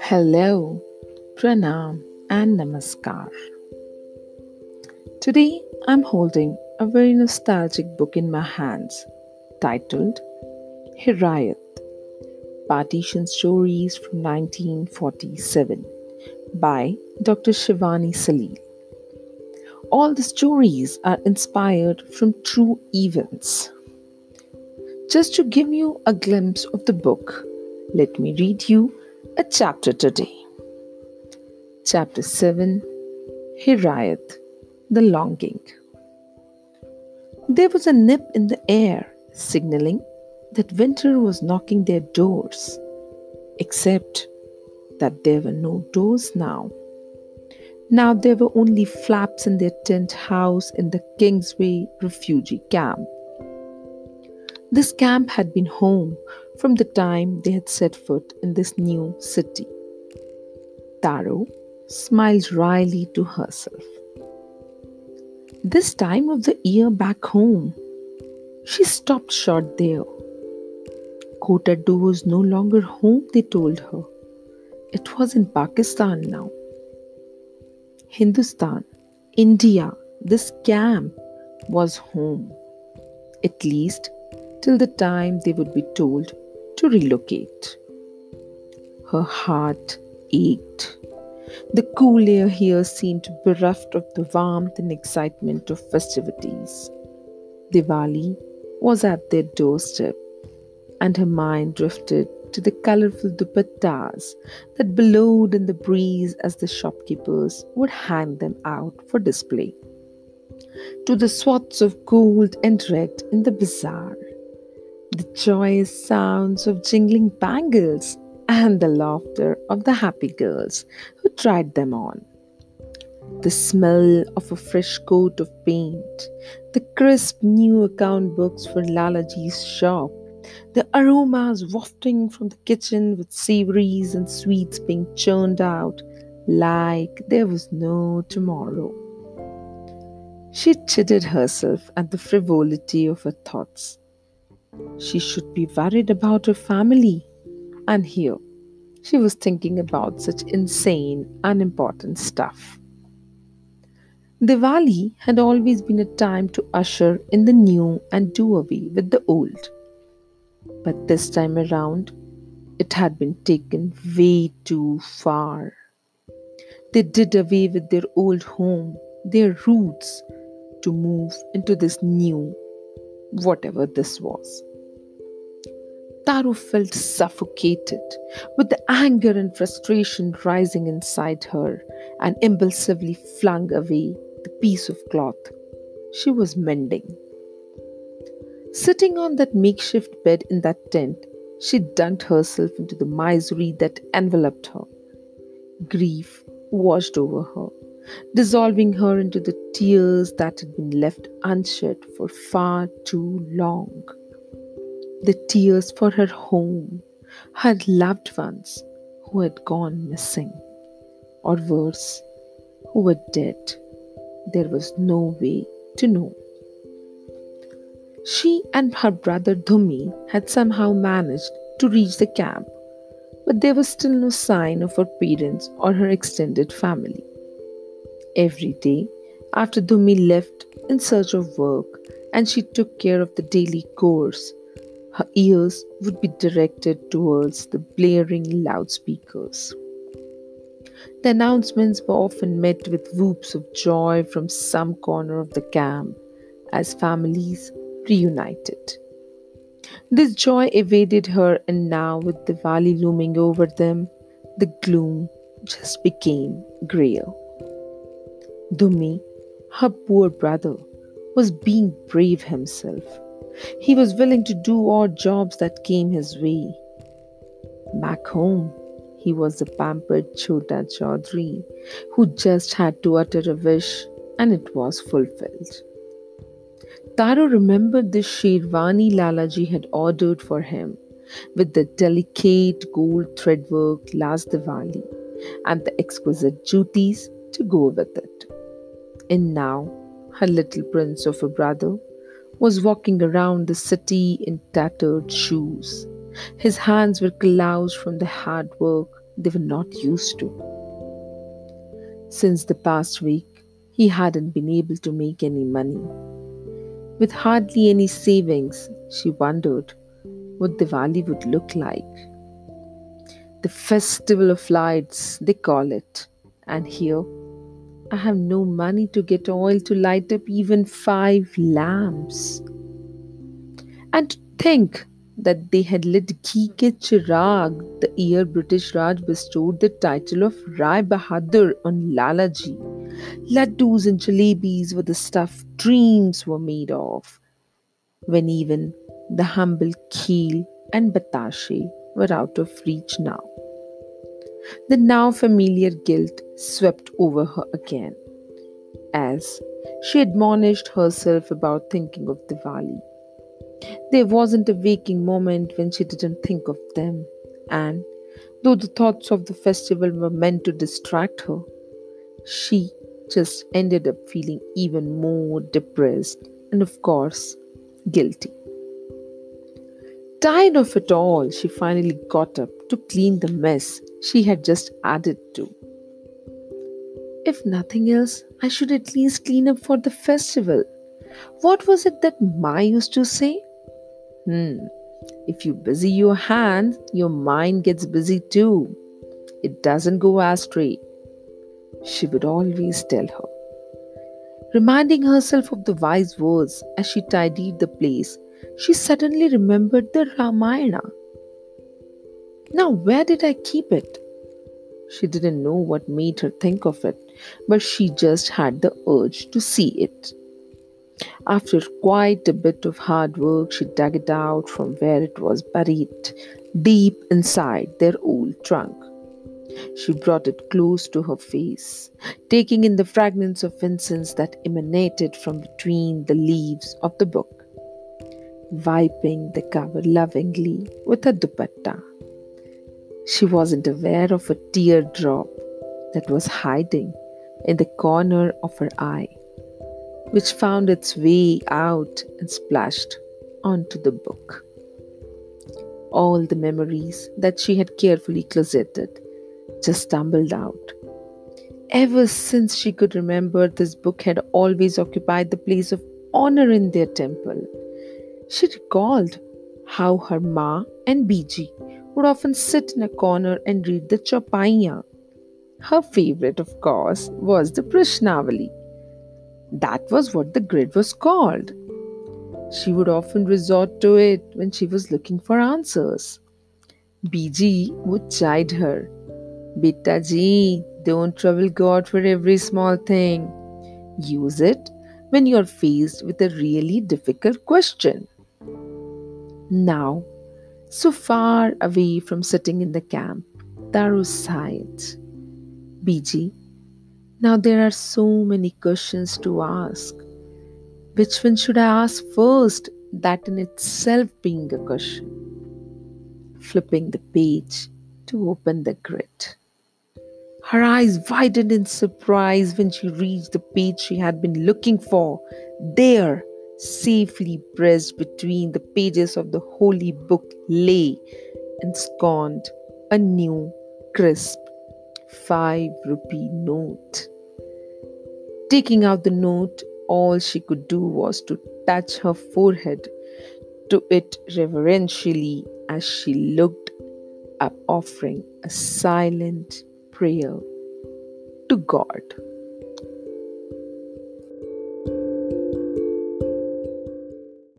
Hello, Pranam, and Namaskar. Today I'm holding a very nostalgic book in my hands titled Hiraeth Partition Stories from 1947 by Dr. Shivani Salil. All the stories are inspired from true events. Just to give you a glimpse of the book, let me read you a chapter today. Chapter 7 Hiraeth The Longing. There was a nip in the air signaling that winter was knocking their doors, except that there were no doors now. Now there were only flaps in their tent house in the Kingsway refugee camp. This camp had been home from the time they had set foot in this new city. Taro smiled wryly to herself. This time of the year back home, she stopped short there. Kotadoo was no longer home, they told her. It was in Pakistan now. Hindustan, India, this camp was home. At least till the time they would be told to relocate. Her heart ached. The cool air here seemed bereft of the warmth and excitement of festivities. Diwali was at their doorstep, and her mind drifted to the colorful dupattas that billowed in the breeze as the shopkeepers would hang them out for display, to the swaths of gold and red in the bazaar, the joyous sounds of jingling bangles, and the laughter of the happy girls who tried them on. The smell of a fresh coat of paint, the crisp new account books for Lalaji's shop, the aromas wafting from the kitchen with savories and sweets being churned out like there was no tomorrow. She chided herself at the frivolity of her thoughts she should be worried about her family. And here, she was thinking about such insane, unimportant stuff. Diwali had always been a time to usher in the new and do away with the old. But this time around, it had been taken way too far. They did away with their old home, their roots, to move into this new whatever this was. Taro felt suffocated with the anger and frustration rising inside her and impulsively flung away the piece of cloth she was mending. Sitting on that makeshift bed in that tent, she dunked herself into the misery that enveloped her. Grief washed over her, dissolving her into the tears that had been left unshed for far too long. The tears for her home, her loved ones who had gone missing, or worse, who were dead. There was no way to know. She and her brother Dhumi had somehow managed to reach the camp, but there was still no sign of her parents or her extended family. Every day, after Dhumi left in search of work and she took care of the daily chores, her ears would be directed towards the blaring loudspeakers. The announcements were often met with whoops of joy from some corner of the camp as families reunited. This joy evaded her, and now, with Diwali looming over them, the gloom just became grayer. Dhumi, her poor brother, was being brave himself. He was willing to do odd jobs that came his way. Back home, he was the pampered Chota Chaudhary who just had to utter a wish and it was fulfilled. Taro remembered the sherwani Lalaji had ordered for him with the delicate gold threadwork last Diwali and the exquisite jutis to go with it. And now, her little prince of a brother was walking around the city in tattered shoes. His hands were calloused from the hard work they were not used to. Since the past week, he hadn't been able to make any money. With hardly any savings, she wondered what Diwali would look like. The festival of lights, they call it. And here, I have no money to get oil to light up even five lamps. And to think that they had lit Ghee Ke Chirag the year British Raj bestowed the title of Rai Bahadur on Lalaji. Laddus and jalebis were the stuff dreams were made of, when even the humble kheel and batashe were out of reach now. The now familiar guilt swept over her again as she admonished herself about thinking of Diwali. There wasn't a waking moment when she didn't think of them, and though the thoughts of the festival were meant to distract her, she just ended up feeling even more depressed and, of course, guilty. Tired of it all, she finally got up to clean the mess she had just added to. If nothing else, I should at least clean up for the festival. What was it that Ma used to say? Hmm, if you busy your hands, your mind gets busy too. It doesn't go astray. She would always tell her. Reminding herself of the wise words as she tidied the place she suddenly remembered the Ramayana. Now, where did I keep it? She didn't know what made her think of it, but she just had the urge to see it. After quite a bit of hard work, she dug it out from where it was buried, deep inside their old trunk. She brought it close to her face, taking in the fragrance of incense that emanated from between the leaves of the book wiping the cover lovingly with a dupatta. She wasn't aware of a teardrop that was hiding in the corner of her eye, which found its way out and splashed onto the book. All the memories that she had carefully closeted just tumbled out. Ever since she could remember, this book had always occupied the place of honor in their temple she recalled how her ma and Biji would often sit in a corner and read the Chaupaiya. Her favorite, of course, was the Prashnavali. That was what the grid was called. She would often resort to it when she was looking for answers. Biji would chide her. Beta ji, don't trouble God for every small thing. Use it when you're faced with a really difficult question. Now, so far away from sitting in the camp, Daru sighed. Biji, now there are so many questions to ask. Which one should I ask first? That in itself being a question. Flipping the page to open the grid. Her eyes widened in surprise when she reached the page she had been looking for. There, safely pressed between the pages of the holy book lay ensconced a new, crisp five rupee note. Taking out the note, all she could do was to touch her forehead to it reverentially as she looked up, offering a silent prayer to God.